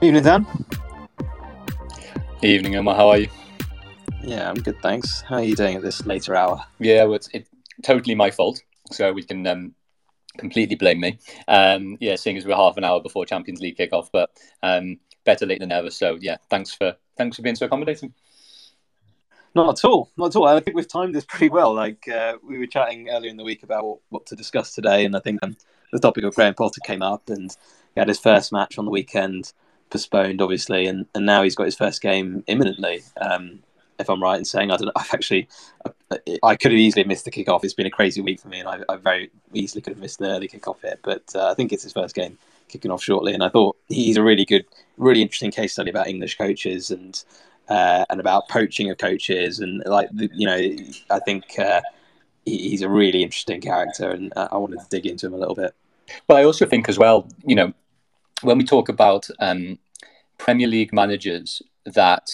Evening, Dan. Evening, Omar. How are you? Yeah, I'm good, thanks. How are you doing at this later hour? Yeah, well, it's it, totally my fault, so we can um, completely blame me. Um, yeah, seeing as we're half an hour before Champions League kickoff, but um, better late than never. So yeah, thanks for thanks for being so accommodating. Not at all. Not at all. I think we've timed this pretty well. Like uh, we were chatting earlier in the week about what, what to discuss today, and I think um, the topic of Graham Potter came up, and he had his first match on the weekend postponed, obviously, and, and now he's got his first game imminently. Um, if I'm right in saying, I don't know. I've actually, I, could have easily missed the kickoff. It's been a crazy week for me, and I, I very easily could have missed the early kickoff here. But uh, I think it's his first game kicking off shortly, and I thought he's a really good, really interesting case study about English coaches and uh, and about poaching of coaches, and like you know, I think uh, he, he's a really interesting character, and uh, I wanted to dig into him a little bit. But I also think as well, you know, when we talk about um, Premier League managers that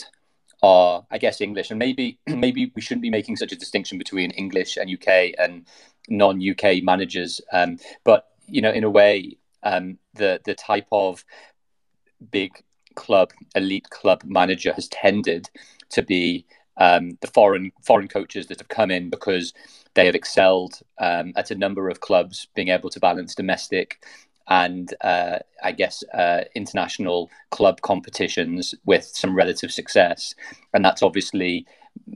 are, I guess, English, and maybe maybe we shouldn't be making such a distinction between English and UK and non-UK managers. Um, but you know, in a way, um, the the type of big club, elite club manager has tended to be um, the foreign foreign coaches that have come in because they have excelled um, at a number of clubs, being able to balance domestic and uh, I guess uh, international club competitions with some relative success, and that's obviously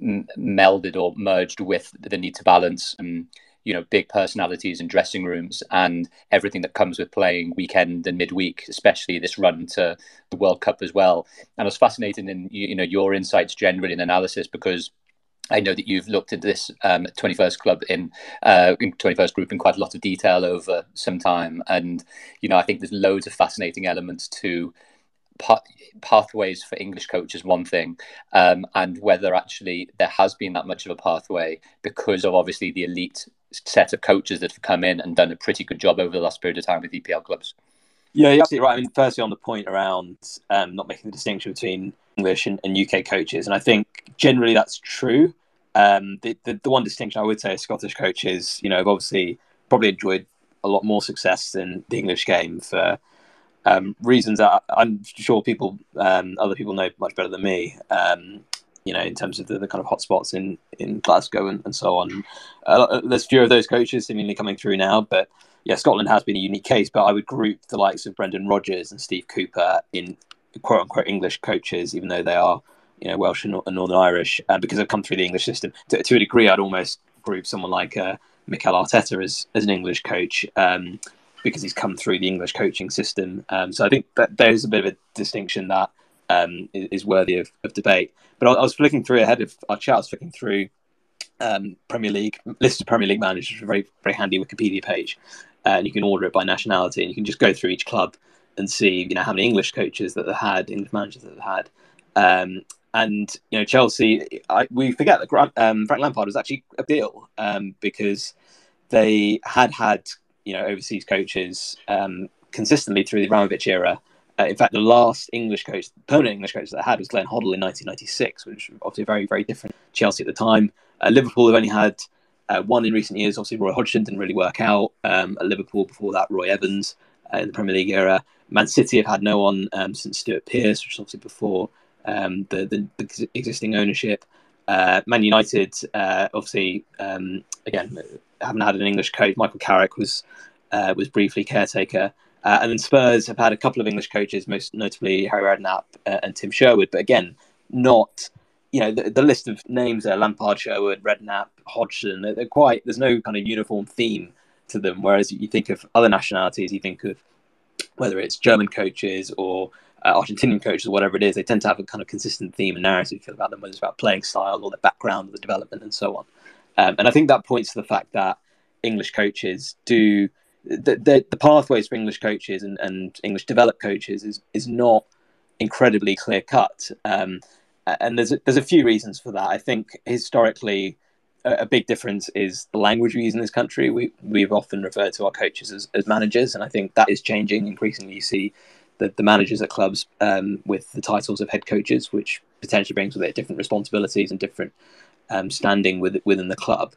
m- melded or merged with the need to balance. Um, you know, big personalities and dressing rooms and everything that comes with playing weekend and midweek, especially this run to the World Cup as well. And I was fascinated in you know your insights generally in analysis because I know that you've looked at this um, 21st club in, uh, in 21st group in quite a lot of detail over some time, and you know I think there's loads of fascinating elements to pa- pathways for English coaches. One thing, um, and whether actually there has been that much of a pathway because of obviously the elite set of coaches that have come in and done a pretty good job over the last period of time with EPL clubs. Yeah, you're absolutely right. I mean, firstly on the point around um, not making the distinction between English and, and, UK coaches, and I think generally that's true. Um, the, the, the one distinction I would say is Scottish coaches, you know, have obviously probably enjoyed a lot more success than the English game for um, reasons that I'm sure people, um, other people know much better than me. Um, you know, in terms of the, the, kind of hotspots in in Glasgow and, and so on. Uh, there's fewer of those coaches seemingly coming through now, but yeah, Scotland has been a unique case. But I would group the likes of Brendan Rodgers and Steve Cooper in quote unquote English coaches, even though they are you know Welsh and, Northern Irish, uh, because they've come through the English system. To, to a degree, I'd almost group someone like uh, Mikel Arteta as as an English coach. Um, because he's come through the English coaching system, um, so I think that there's a bit of a distinction that um, is, worthy of, of, debate. But I, I, was flicking through ahead of our chat. I was flicking through um, Premier League list of Premier League managers, a very very handy Wikipedia page, uh, and you can order it by nationality, and you can just go through each club and see you know how many English coaches that they had, English managers that they had. Um, and you know Chelsea, I, we forget that Grant, um, Frank Lampard was actually a deal um, because they had had you know overseas coaches um, consistently through the Abramovich era. Uh, in fact, the last English coach, permanent English coach that they had was Glenn Hoddle in 1996, which was obviously very, very different Chelsea at the time. Uh, Liverpool have only had uh, one in recent years. Obviously, Roy Hodgson didn't really work out. Um, at Liverpool before that, Roy Evans in the Premier League era. Man City have had no one um, since Stuart Pearce, which is obviously before um, the, the, the, existing ownership. Uh, Man United, uh, obviously, um, again, haven't had an English coach. Michael Carrick was uh, was briefly caretaker. Uh, and then Spurs have had a couple of English coaches, most notably Harry Redknapp uh, and Tim Sherwood. But again, not you know the, the list of names there: Lampard, Sherwood, Redknapp, Hodgson. They're, they're, quite. There's no kind of uniform theme to them. Whereas you think of other nationalities, you think of whether it's German coaches or uh, Argentinian coaches or whatever it is, they tend to have a kind of consistent theme and narrative feel about them, whether it's about playing style or the background or the development and so on. Um, and I think that points to the fact that English coaches do the, the, the pathways for English coaches and, and English developed coaches is is not incredibly clear cut. Um, and there's a, there's a few reasons for that. I think historically, a, big difference is the language we use in this country. We we've often referred to our coaches as, as managers, and I think that is changing. Increasingly, you see the, the managers at clubs um, with the titles of head coaches, which potentially brings with it different responsibilities and different um, standing with, within the club.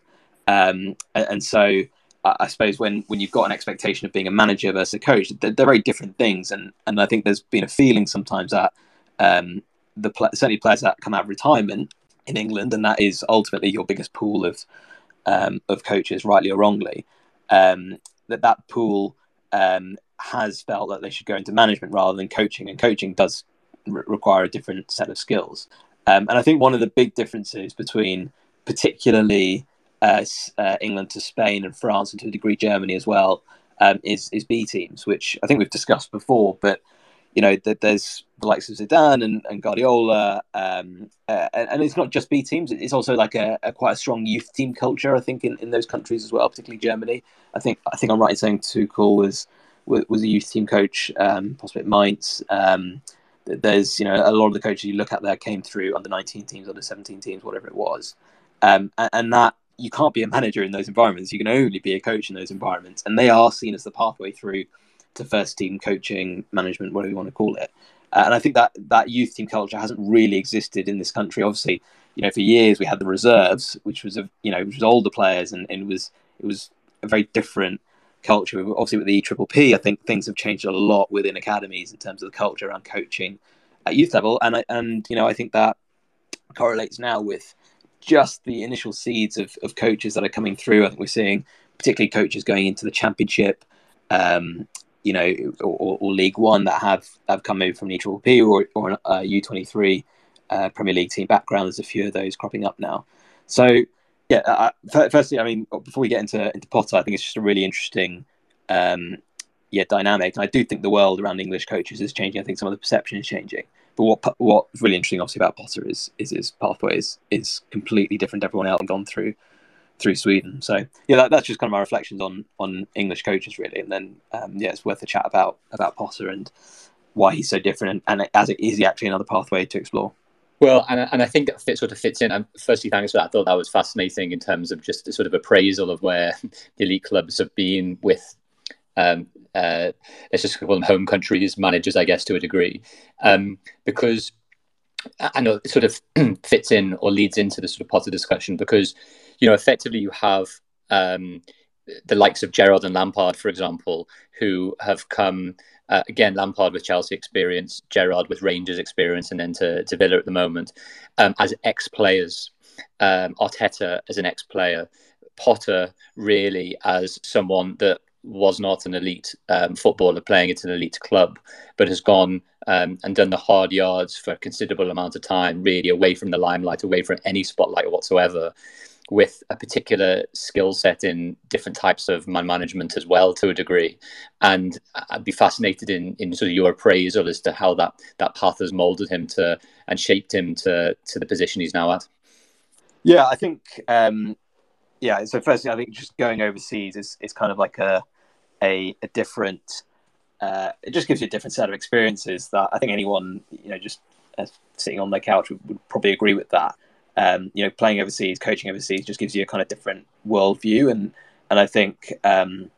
Um, and, and, so I suppose when when you've got an expectation of being a manager versus a coach, they're, they're very different things, and and I think there's been a feeling sometimes that um, the certainly players that come out of retirement in England, and that is ultimately your biggest pool of um, of coaches, rightly or wrongly, um, that that pool um, has felt that they should go into management rather than coaching, and coaching does re- require a different set of skills. Um, and I think one of the big differences between particularly uh, uh, England to Spain and France and to a degree Germany as well um, is is B teams, which I think we've discussed before. But you know, that there's the likes of Zidane and, and Guardiola, um, uh, and, and, it's not just B teams; it's also like a, a, quite a strong youth team culture. I think in, in those countries as well, particularly Germany. I think I think I'm right in saying Tuchel was was a youth team coach, um, possibly at Mainz. Um, there's you know a lot of the coaches you look at there came through under 19 teams, under 17 teams, whatever it was, um, and, and, that you can't be a manager in those environments. You can only be a coach in those environments, and they are seen as the pathway through to first team coaching, management, whatever you want to call it. Uh, and I think that that youth team culture hasn't really existed in this country. Obviously, you know, for years we had the reserves, which was a you know which was older players, and, and it was it was a very different culture. Obviously, with the Triple P, I think things have changed a lot within academies in terms of the culture around coaching at youth level, and I, and you know I think that correlates now with just the initial seeds of, of coaches that are coming through. I think we're seeing particularly coaches going into the championship, um, you know, or, or, League One that have have come maybe from the Triple P or or a U twenty three uh, Premier League team background. There's a few of those cropping up now. So yeah, uh, firstly, I mean, before we get into into Potter, I think it's just a really interesting. Um, yeah, dynamic. And I do think the world around English coaches is changing. I think some of the perception is changing. But what what's really interesting, obviously, about Potter is is his pathway is, is completely different to everyone else and gone through through Sweden. So yeah, that, that's just kind of my reflections on on English coaches really. And then um, yeah, it's worth a chat about about Potter and why he's so different, and, and as it is he actually another pathway to explore. Well, and, and I think that fit, sort of fits in. And firstly, thanks for that. I thought that was fascinating in terms of just sort of appraisal of where the elite clubs have been with um, uh, let's just call them home countries managers, I guess, to a degree, um, because I know it sort of fits in or leads into the sort of Potter discussion because, you know, effectively you have um, the likes of Gerrard and Lampard, for example, who have come uh, again, Lampard with Chelsea experience, Gerrard with Rangers experience, and then to, to Villa at the moment um, as ex players. Um, Arteta as an ex player, Potter really as someone that was not an elite um, footballer playing at an elite club, but has gone um, and done the hard yards for a considerable amount of time, really away from the limelight, away from any spotlight whatsoever, with a particular skill set in different types of man management as well, to a degree. And I'd be fascinated in, in sort of your appraisal as to how that that path has molded him to and shaped him to to the position he's now at. Yeah, I think um, yeah. So firstly, I think just going overseas is is kind of like a a, a different. Uh, it just gives you a different set of experiences that I think anyone you know just uh, sitting on their couch would, would, probably agree with that. Um, you know, playing overseas, coaching overseas, just gives you a kind of different worldview, and and I think um,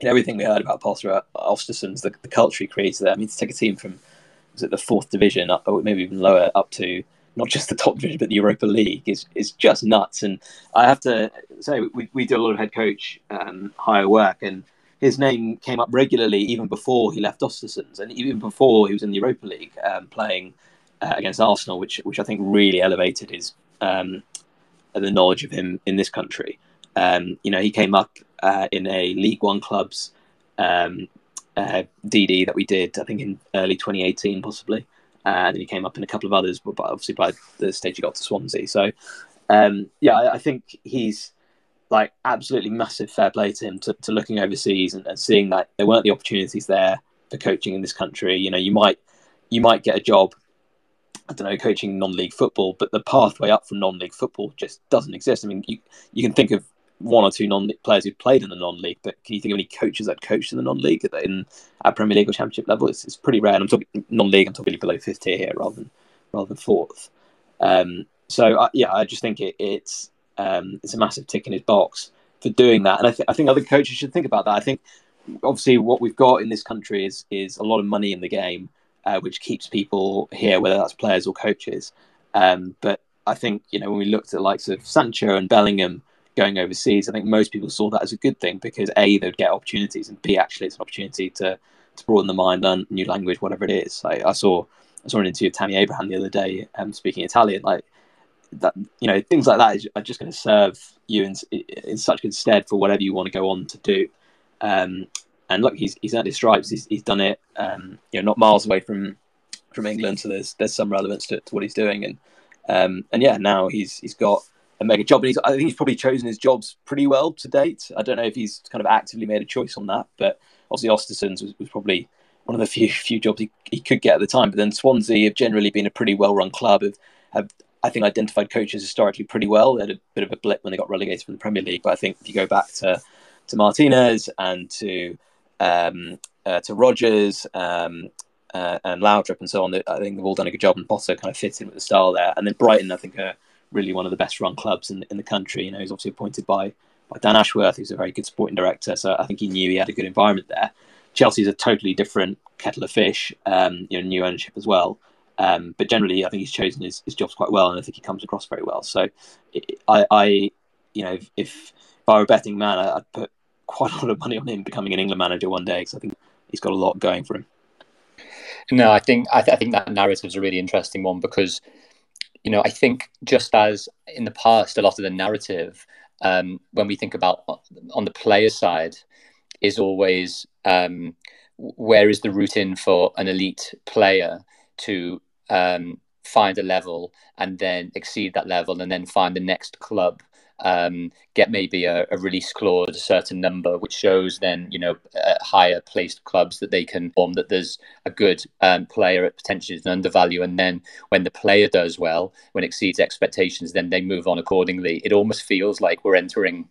everything we heard about Potter at Ostersunds, the, the culture he created there. I mean, to take a team from was it the fourth division up, or maybe even lower, up to not just the top division but the Europa League is is just nuts. And I have to say, we, we do a lot of head coach um, hire work, and his name came up regularly even before he left Ostersunds, and even before he was in the Europa League um, playing uh, against Arsenal, which which I think really elevated his um, the knowledge of him in this country. Um, you know, he came up uh, in a League One club's um, uh, DD that we did, I think in early 2018, possibly and then he came up in a couple of others, but obviously by the stage he got to Swansea. So, um, yeah, I, I, think he's like absolutely massive fair play to him to, to looking overseas and, and, seeing that there weren't the opportunities there for coaching in this country. You know, you might you might get a job, I don't know, coaching non-league football, but the pathway up from non-league football just doesn't exist. I mean, you you can think of one or two non-league players who've played in the non-league, but can you think of any coaches that coached in the non-league in at Premier League or Championship level? It's, it's pretty rare. And I'm talking non-league. I'm talking below fifth tier here rather than rather than fourth. Um, so uh, yeah, I just think it, it's um, it's a massive tick in his box for doing that, and I, th- I think other coaches should think about that. I think obviously what we've got in this country is is a lot of money in the game, uh, which keeps people here, whether that's players or coaches. Um, but I think you know when we looked at likes of Sancho and Bellingham going overseas. I think most people saw that as a good thing because a they'd get opportunities, and b actually it's an opportunity to to broaden the mind, learn new language, whatever it is. Like I saw I saw an interview of Tammy Abraham the other day, um, speaking Italian. Like that, you know, things like that are just going to serve you in in such good stead for whatever you want to go on to do. Um, and look, he's he's earned his stripes. He's, he's done it. Um, you know, not miles away from from England, so there's there's some relevance to, to what he's doing. And um, and yeah, now he's he's got a mega job, and he's, I think he's probably chosen his jobs pretty well to date. I don't know if he's kind of actively made a choice on that, but obviously Östersunds was, was probably one of the few few jobs he, he could get at the time. But then Swansea have generally been a pretty well run club. Have, have I think identified coaches historically pretty well. They had a bit of a blip when they got relegated from the Premier League, but I think if you go back to to Martinez and to um, uh, to Rodgers um, uh, and Laudrup and so on, I think they've all done a good job. And Potter kind of fits in with the style there. And then Brighton, I think, are really one of the best run clubs in in the country. You know, he's obviously appointed by by Dan Ashworth, who's a very good sporting director. So I think he knew he had a good environment there. Chelsea's a totally different kettle of fish. Um, you know, new ownership as well. Um, but generally, I think he's chosen his, his jobs quite well, and I think he comes across very well. So, I, I you know, if, if I were a betting man, I'd put quite a lot of money on him becoming an England manager one day because I think he's got a lot going for him. No, I think I, th- I think that narrative is a really interesting one because, you know, I think just as in the past, a lot of the narrative um, when we think about on the player side is always um, where is the route in for an elite player to um, find a level and then exceed that level and then find the next club um, get maybe a, a, release clause, a certain number, which shows then you know higher placed clubs that they can form that there's a good um, player at potentially an undervalue, and then when the player does well, when it exceeds expectations, then they move on accordingly. It almost feels like we're entering,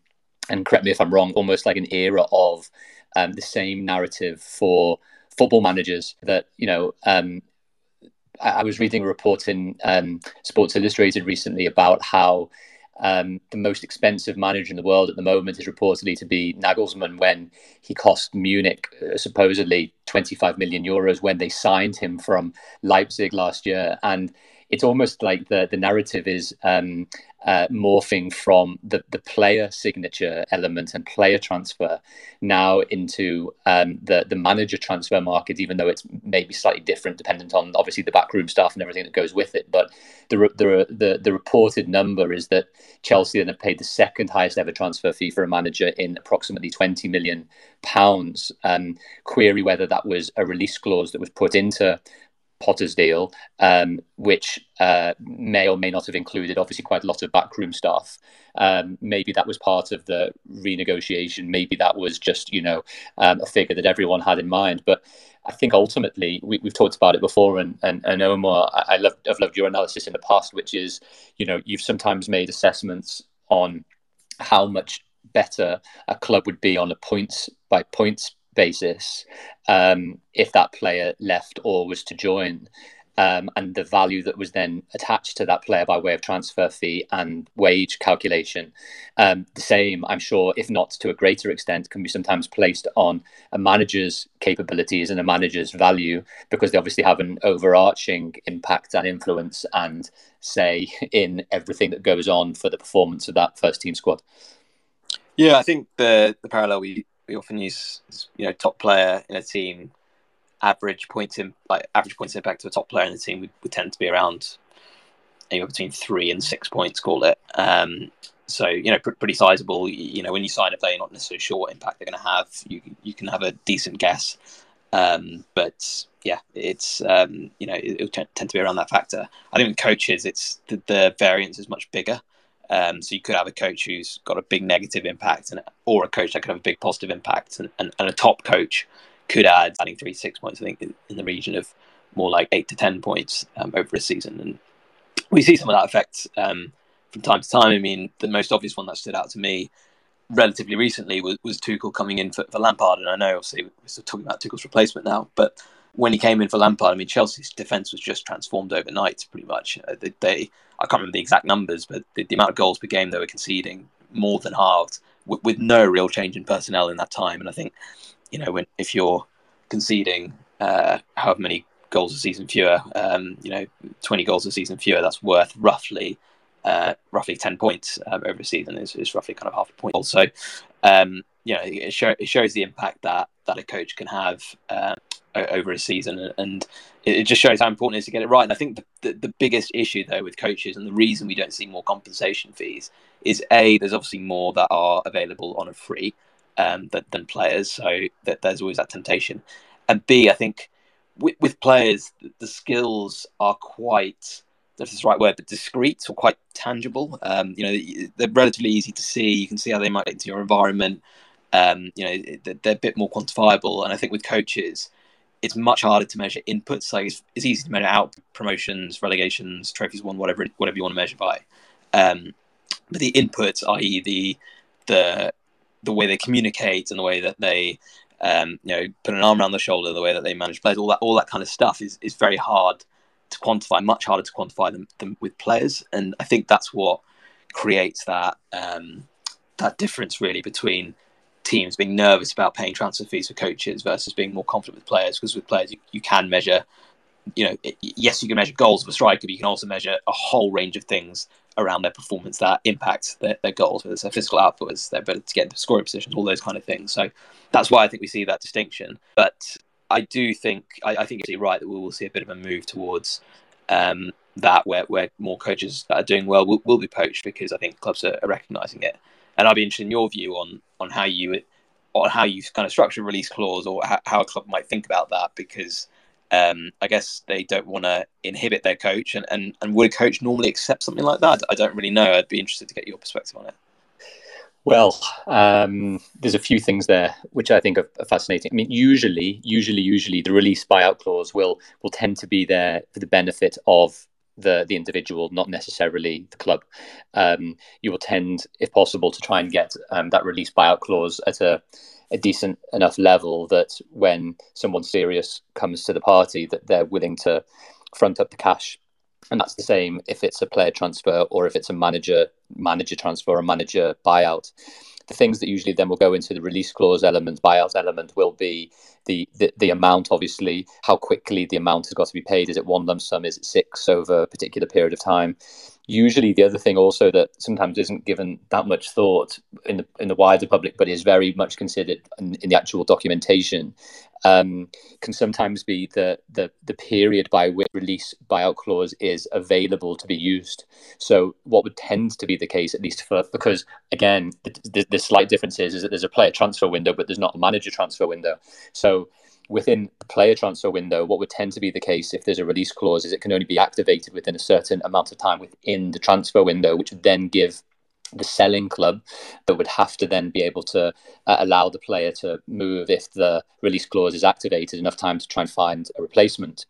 and correct me if I'm wrong, almost like an era of um, the same narrative for football managers that you know um, I, was reading a report in um, Sports Illustrated recently about how um, the most expensive manager in the world at the moment is reportedly to be Nagelsmann when he cost Munich uh, supposedly 25 million euros when they signed him from Leipzig last year. And it's almost like the, the narrative is um, uh, morphing from the, the player signature element and player transfer now into um, the, the manager transfer market, even though it's maybe slightly different dependent on obviously the backroom staff and everything that goes with it. But the, the, the, the reported number is that Chelsea then have paid the second highest ever transfer fee for a manager in approximately 20 million pounds. Um, query whether that was a release clause that was put into Potter's deal, um, which uh, may or may not have included obviously quite a lot of backroom stuff. Um, maybe that was part of the renegotiation. Maybe that was just you know um, a figure that everyone had in mind. But I think ultimately we, have talked about it before, and and, and Omar, I, I love I've loved your analysis in the past, which is you know you've sometimes made assessments on how much better a club would be on a points by points basis um, if that player left or was to join. Um, and the value that was then attached to that player by way of transfer fee and wage calculation. Um, the same, I'm sure, if not to a greater extent, can be sometimes placed on a manager's capabilities and a manager's value because they obviously have an overarching impact and influence and say in everything that goes on for the performance of that first team squad. Yeah, I think the the parallel we we often use you know top player in a team average points in like average points impact to a top player in the team would, would tend to be around anywhere between three and six points call it. Um, so you know pr- pretty sizable. You know when you sign a player not necessarily sure what impact they're going to have. You you can have a decent guess. Um, but yeah it's um, you know it, will t- tend to be around that factor. I think with coaches it's the, the variance is much bigger um, so you could have a coach who's got a big negative impact, and or a coach that could have a big positive impact, and, and, and a top coach could add adding three six points. I think in, in the region of more like eight to ten points um, over a season, and we see some of that effect um, from time to time. I mean, the most obvious one that stood out to me relatively recently was, was Tuchel coming in for, for Lampard, and I know obviously we're still talking about Tuchel's replacement now, but when he came in for Lampard, I mean, Chelsea's defence was just transformed overnight, pretty much. Uh, they, they, I can't remember the exact numbers, but the, the, amount of goals per game they were conceding more than halved, with, with, no real change in personnel in that time. And I think, you know, when if you're conceding uh, however many goals a season fewer, um, you know, 20 goals a season fewer, that's worth roughly uh, roughly 10 points um, over a season is, is roughly kind of half a point. Also, um, you know, it, show, it shows the impact that, that a coach can have uh, over a season. And it, just shows how important it is to get it right. And I think the, the, the biggest issue, though, with coaches and the reason we don't see more compensation fees is A, there's obviously more that are available on a free um, than, than players. So that there's always that temptation. And B, I think with, with players, the skills are quite if it's the right word, but discreet or quite tangible. Um, you know, they're relatively easy to see. You can see how they might into your environment. Um, you know, they're a bit more quantifiable. And I think with coaches, it's much harder to measure inputs. Like it's, it's easy to measure out promotions, relegations, trophies won, whatever whatever you want to measure by. Um, but the inputs, i.e., the the the way they communicate and the way that they um, you know put an arm around the shoulder, the way that they manage players, all that all that kind of stuff is is very hard to quantify, much harder to quantify than, than with players. And I think that's what creates that um, that difference really between teams being nervous about paying transfer fees for coaches versus being more confident with players. Because with players, you, you can measure, you know, it, yes, you can measure goals of a striker, but you can also measure a whole range of things around their performance that impact their, their goals, whether it's their physical output, it's their ability to get into scoring positions, all those kind of things. So that's why I think we see that distinction. But I do think I, I think you're right that we will see a bit of a move towards um, that where, where more coaches that are doing well will, will be poached because I think clubs are, are recognizing it. And I'd be interested in your view on on how you on how you kind of structure a release clause or how, how a club might think about that because um, I guess they don't want to inhibit their coach and, and, and would a coach normally accept something like that? I don't really know. I'd be interested to get your perspective on it. Well, um, there's a few things there which I think are, are, fascinating. I mean, usually, usually, usually, the release buyout clause will will tend to be there for the benefit of the the individual, not necessarily the club. Um, you will tend, if possible, to try and get um, that release buyout clause at a a decent enough level that when someone serious comes to the party, that they're willing to front up the cash and that's the same if it's a player transfer or if it's a manager manager transfer or manager buyout the things that usually then will go into the release clause element buyout element will be the, the the amount obviously. How quickly the amount has got to be paid. Is it one lump sum? Is it six over a particular period of time usually the other thing also that sometimes isn't given that much thought in the in the wider public but is very much considered in, in the actual documentation um, can sometimes be the, the the period by which release buyout clause is available to be used. So what would tend to be the case at least for because again the, the, the slight difference is, is that there's a player transfer window but there's not a manager transfer window. So within the player transfer window, what would tend to be the case if there's a release clause is it can only be activated within a certain amount of time within the transfer window, which would then give the selling club that would have to then be able to uh, allow the player to move if the release clause is activated enough time to try and find a replacement.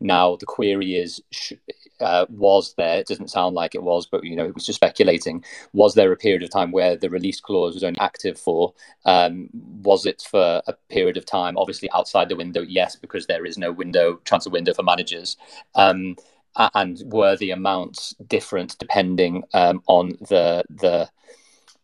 Now the query is sh- uh, was there it doesn't sound like it was but you know it was just speculating was there a period of time where the release clause was only active for um, was it for a period of time obviously outside the window yes because there is no window transfer window for managers um, and were the amounts different depending um, on the the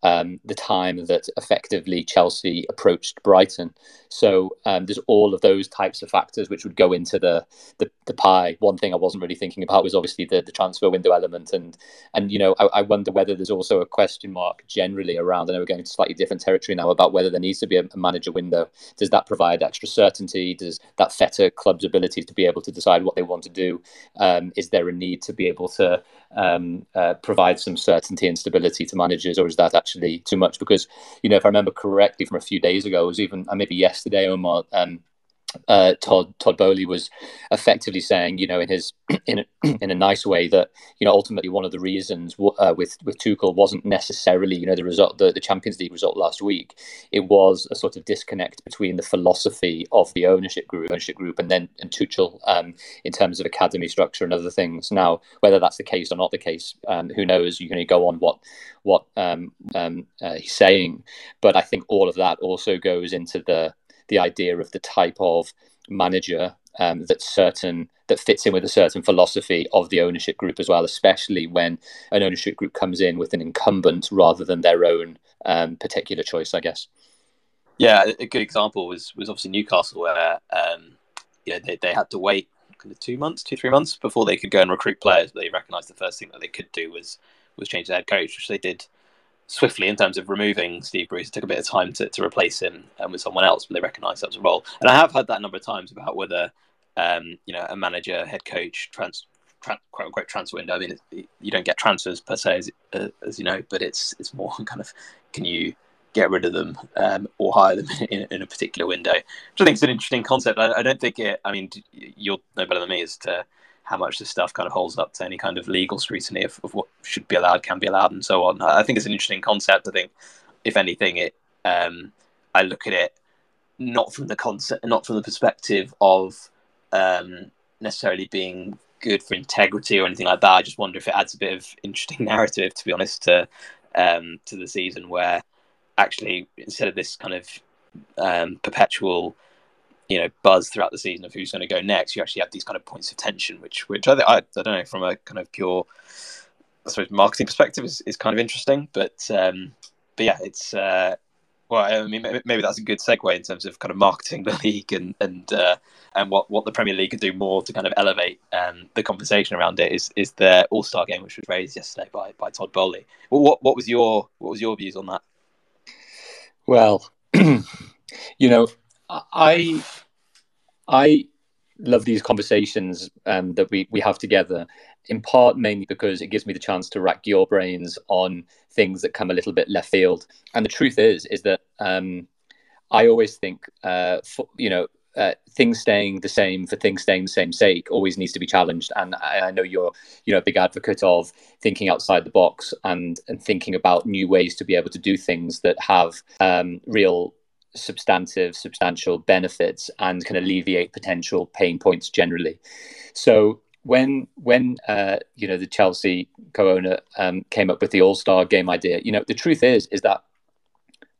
um, the time that effectively Chelsea approached Brighton. So um, there's all of those types of factors which would go into the, the, the pie. One thing I wasn't really thinking about was obviously the, the transfer window element, and and you know I, I wonder whether there's also a question mark generally around. I know we're going to slightly different territory now about whether there needs to be a, a manager window. Does that provide extra certainty? Does that fetter clubs' ability to be able to decide what they want to do? Um, is there a need to be able to um, uh, provide some certainty and stability to managers, or is that actually too much? Because you know, if I remember correctly from a few days ago, it was even uh, maybe yesterday, Omar. Um, uh, Todd Todd Boehly was effectively saying, you know, in his in a, in a nice way that you know ultimately one of the reasons uh, with with Tuchel wasn't necessarily you know the result the, the Champions League result last week. It was a sort of disconnect between the philosophy of the ownership group ownership group and then and Tuchel um, in terms of academy structure and other things. Now whether that's the case or not the case, um, who knows? You can go on what what um, um, uh, he's saying, but I think all of that also goes into the the idea of the type of manager um, that certain that fits in with a certain philosophy of the ownership group as well, especially when an ownership group comes in with an incumbent rather than their own um, particular choice, I guess. Yeah, a good example was was obviously Newcastle, where um, you know they, they had to wait kind of two months, two three months before they could go and recruit players. They recognised the first thing that they could do was was change their head coach, which they did swiftly in terms of removing Steve Bruce. It took a bit of time to, to replace him um, with someone else, but they recognised that was a role. And I have heard that a number of times about whether um, you know a manager, head coach, trans, trans quote unquote transfer window. I mean, you don't get transfers per se, as, uh, as you know, but it's it's more kind of can you get rid of them um, or hire them in, in, a particular window, which I think is an interesting concept. I, I, don't think it. I mean, you'll know better than me as to how much this stuff kind of holds up to any kind of legal scrutiny of, of what should be allowed, can be allowed, and so on. I think it's an interesting concept. I think, if anything, it um, I look at it not from the concept, not from the perspective of um, necessarily being good for integrity or anything like that. I just wonder if it adds a bit of interesting narrative, to be honest, to um, to the season where actually instead of this kind of um, perpetual you know buzz throughout the season of who's going to go next. You actually have these kind of points of tension, which which I, I, I don't know from a kind of pure I suppose marketing perspective is, is kind of interesting. But um, but yeah, it's uh, well, I mean, maybe that's a good segue in terms of kind of marketing the league and and uh, and what, what the Premier League could do more to kind of elevate um, the conversation around it is is the All Star game, which was raised yesterday by, by Todd Boehly. Well, what what was your what was your views on that? Well, you know, I I love these conversations um, that we we have together. In part, mainly because it gives me the chance to rack your brains on things that come a little bit left field. And the truth is, is that um, I always think, uh, for, you know, uh, things staying the same for things staying the same sake always needs to be challenged. And I, I, know you're, you know, a big advocate of thinking outside the box and and thinking about new ways to be able to do things that have um, real substantive, substantial benefits and can alleviate potential pain points generally. So when when uh, you know the Chelsea co-owner um, came up with the All Star game idea, you know the truth is is that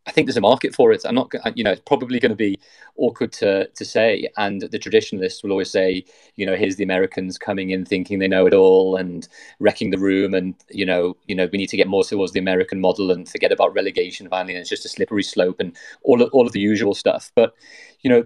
I think there's a market for it. I'm not, you know, it's probably going to be awkward to to say. And the traditionalists will always say, you know, here's the Americans coming in thinking they know it all and wrecking the room, and you know, you know, we need to get more towards the American model and forget about relegation finally. And it's just a slippery slope and all of, all of the usual stuff. But you know,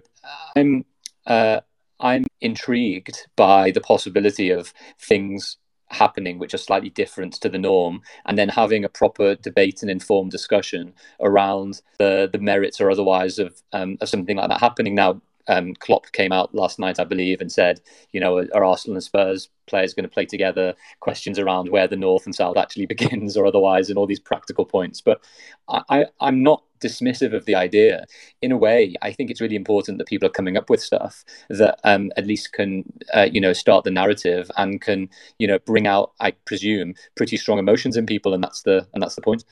I'm uh, I'm intrigued by the possibility of things happening which are slightly different to the norm and then having a proper debate and informed discussion around the the merits or otherwise of um, of something like that happening now um, Klopp came out last night, I believe, and said, you know, are Arsenal and Spurs players going to play together? Questions around where the north and south actually begins, or otherwise, and all these practical points. But I, I'm not dismissive of the idea. In a way, I think it's really important that people are coming up with stuff that um, at least can, uh, you know, start the narrative and can, you know, bring out, I presume, pretty strong emotions in people, and that's the and that's the point.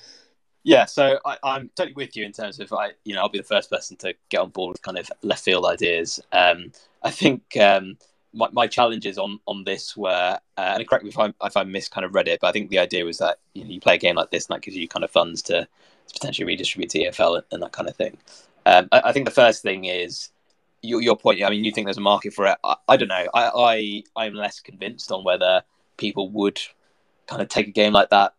Yeah, so I, am totally with you in terms of I, you know, I'll be the first person to get on board with kind of left field ideas. Um, I think um, my, my challenges on on this were, uh, and correct me if I if I miss kind of read it, but I think the idea was that you, know, you play a game like this and that gives you kind of funds to, to potentially redistribute to EFL and, that kind of thing. Um, I, I, think the first thing is your, your point. I mean, you think there's a market for it. I, I don't know. I, I I'm less convinced on whether people would kind of take a game like that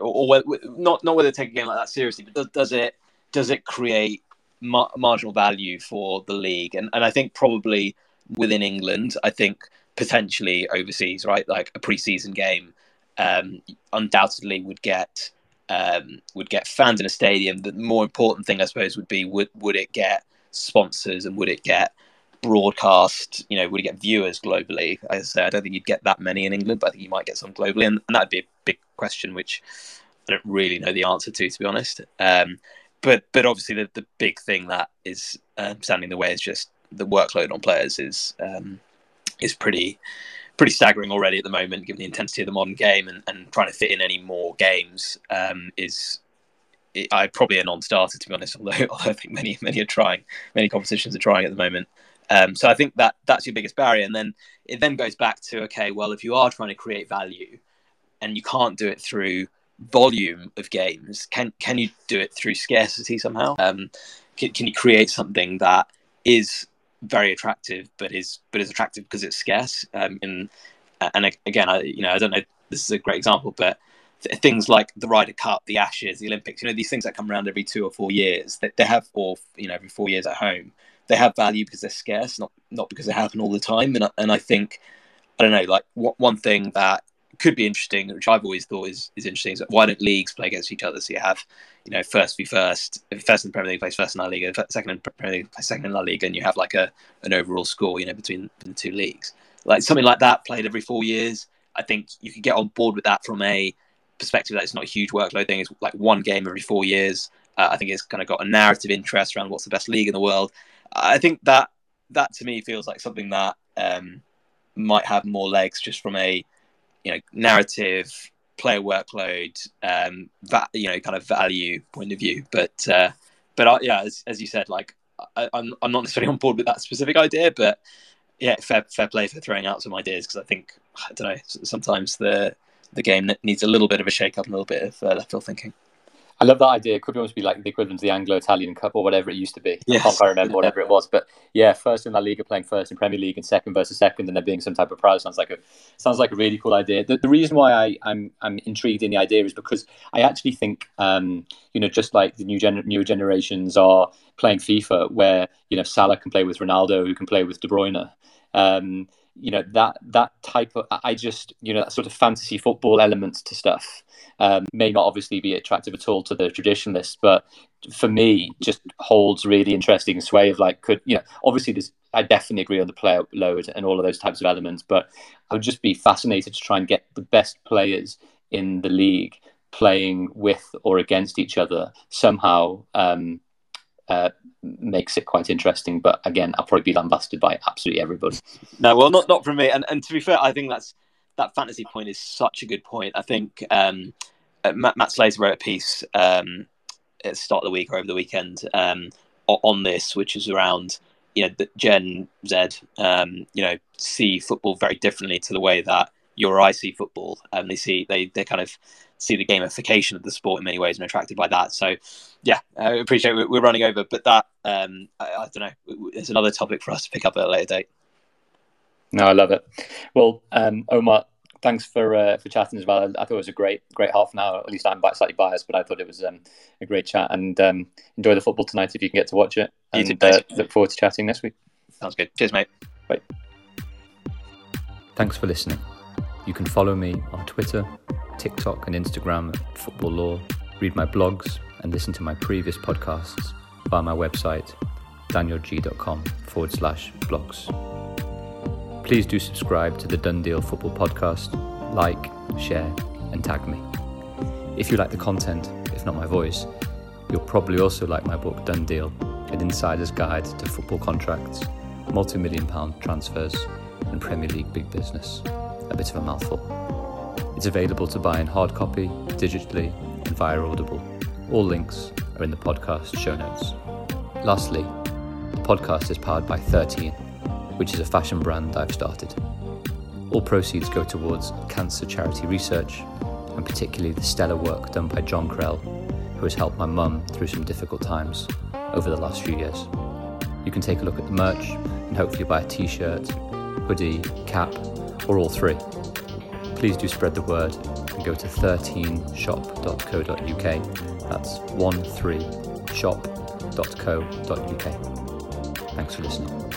or, or not not whether take a game like that seriously, but does, does it does it create mar- marginal value for the league? And and I think probably within England, I think potentially overseas, right? Like a preseason game, um, undoubtedly would get um, would get fans in a stadium. The more important thing, I suppose, would be would would it get sponsors and would it get broadcast, you know, would it get viewers globally? I say I don't think you'd get that many in England, but I think you might get some globally, and, and that'd be a big question, which I don't really know the answer to, to be honest. Um, but but obviously the, the big thing that is um, standing in the way is just the workload on players is um, is pretty pretty staggering already at the moment, given the intensity of the modern game, and, and trying to fit in any more games um, is I probably a non-starter to be honest. Although, although I think many many are trying, many competitions are trying at the moment. Um, so I think that that's your biggest barrier, and then it then goes back to okay, well, if you are trying to create value, and you can't do it through volume of games, can can you do it through scarcity somehow? Um, can, can you create something that is very attractive, but is but is attractive because it's scarce? Um, and and again, I you know I don't know. This is a great example, but th- things like the Ryder Cup, the Ashes, the Olympics, you know, these things that come around every two or four years, that they have, or you know, every four years at home they have value because they're scarce, not not because they happen all the time. And and I think I don't know, like one thing that could be interesting, which I've always thought is, is interesting, is why don't leagues play against each other? So you have, you know, first v first, first in the Premier League plays first in La Liga, second in Premier League plays second in La Liga, and you have like a an overall score, you know, between the two leagues. Like something like that played every four years. I think you could get on board with that from a perspective that it's not a huge workload thing. It's like one game every four years. Uh, I think it's kind of got a narrative interest around what's the best league in the world. I think that that to me feels like something that um, might have more legs just from a you know narrative player workload um that you know kind of value point of view. But uh but uh, yeah as, as you said like I, am I'm, I'm not necessarily on board with that specific idea but yeah fair, fair play for throwing out some ideas because i think i don't know sometimes the the game needs a little bit of a shake up and a little bit of uh, left field thinking I love that idea. It could almost be like the equivalent of the Anglo-Italian Cup or whatever it used to be. Yes. I can't quite remember whatever it was, but yeah, first in La Liga playing first in Premier League and second versus second, and there being some type of prize sounds like a sounds like a really cool idea. The, the reason why I, I'm I'm intrigued in the idea is because I actually think um, you know just like the new gen- newer generations are playing FIFA, where you know Salah can play with Ronaldo, who can play with De Bruyne. Um, you know that that type of I just you know that sort of fantasy football elements to stuff um, may not obviously be attractive at all to the traditionalists, but for me, just holds really interesting sway of like could you know obviously there's I definitely agree on the player load and all of those types of elements, but I would just be fascinated to try and get the best players in the league playing with or against each other somehow. Um, uh, makes it quite interesting. But again, I'll probably be lambasted by absolutely everybody. No, well, not not from me. And and to be fair, I think that's that fantasy point is such a good point. I think um, uh, Matt, Matt Slater wrote a piece um, at the start of the week or over the weekend um, on this, which is around you know Gen Z, um, you know, see football very differently to the way that your or I see football. and they see they they kind of see the gamification of the sport in many ways and attracted by that. So, yeah, I appreciate we're running over, but that um, I, I, don't know. It's another topic for us to pick up at a later date. No, I love it. Well, um, Omar, thanks for uh, for chatting as well. I thought it was a great great half an hour. At least I'm slightly biased, but I thought it was um, a great chat. And um, enjoy the football tonight if you can get to watch it. And uh, look forward to chatting next week. Sounds good. Cheers, mate. Bye. Thanks for listening. You can follow me on Twitter, TikTok, and Instagram at Football Law. Read my blogs and listen to my previous podcasts via my website, danielgeey.com forward slash blogs. Please do subscribe to the Done Deal Football Podcast, like, share, and tag me. If you like the content, if not my voice, you'll probably also like my book Done Deal, an insider's guide to football contracts, multi million pound transfers, and Premier League big business. A bit of a mouthful. It's available to buy in hard copy, digitally, and via Audible. All links are in the podcast show notes. Lastly, the podcast is powered by 13 which is a fashion brand I've started. All proceeds go towards cancer charity research, and particularly the stellar work done by John Krell, who has helped my mum through some difficult times over the last few years. You can take a look at the merch and hopefully buy a t shirt, hoodie, cap, or all three. Please do spread the word and go to 13shop.co.uk. That's 13shop.co.uk. Thanks for listening.